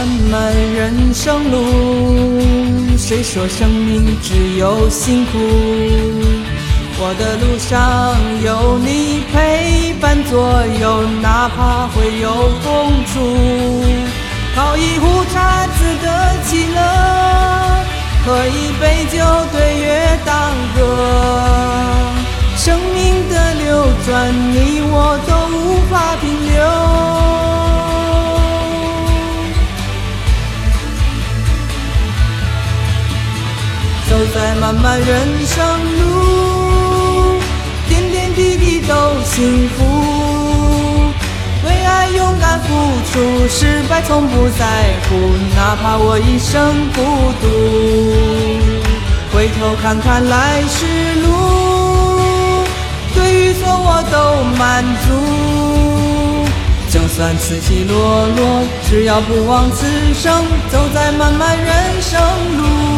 漫漫人生路，谁说生命只有辛苦？我的路上有你陪伴左右，哪怕会有痛楚。泡一壶茶值得喜乐，喝一杯酒对月当歌。生命的流转，你我都无法停留。走在漫漫人生路，点点滴滴都幸福。为爱勇敢付出，失败从不在乎，哪怕我一生孤独。回头看看来时路，对与错我都满足。就算起起落落，只要不枉此生，走在漫漫人生路。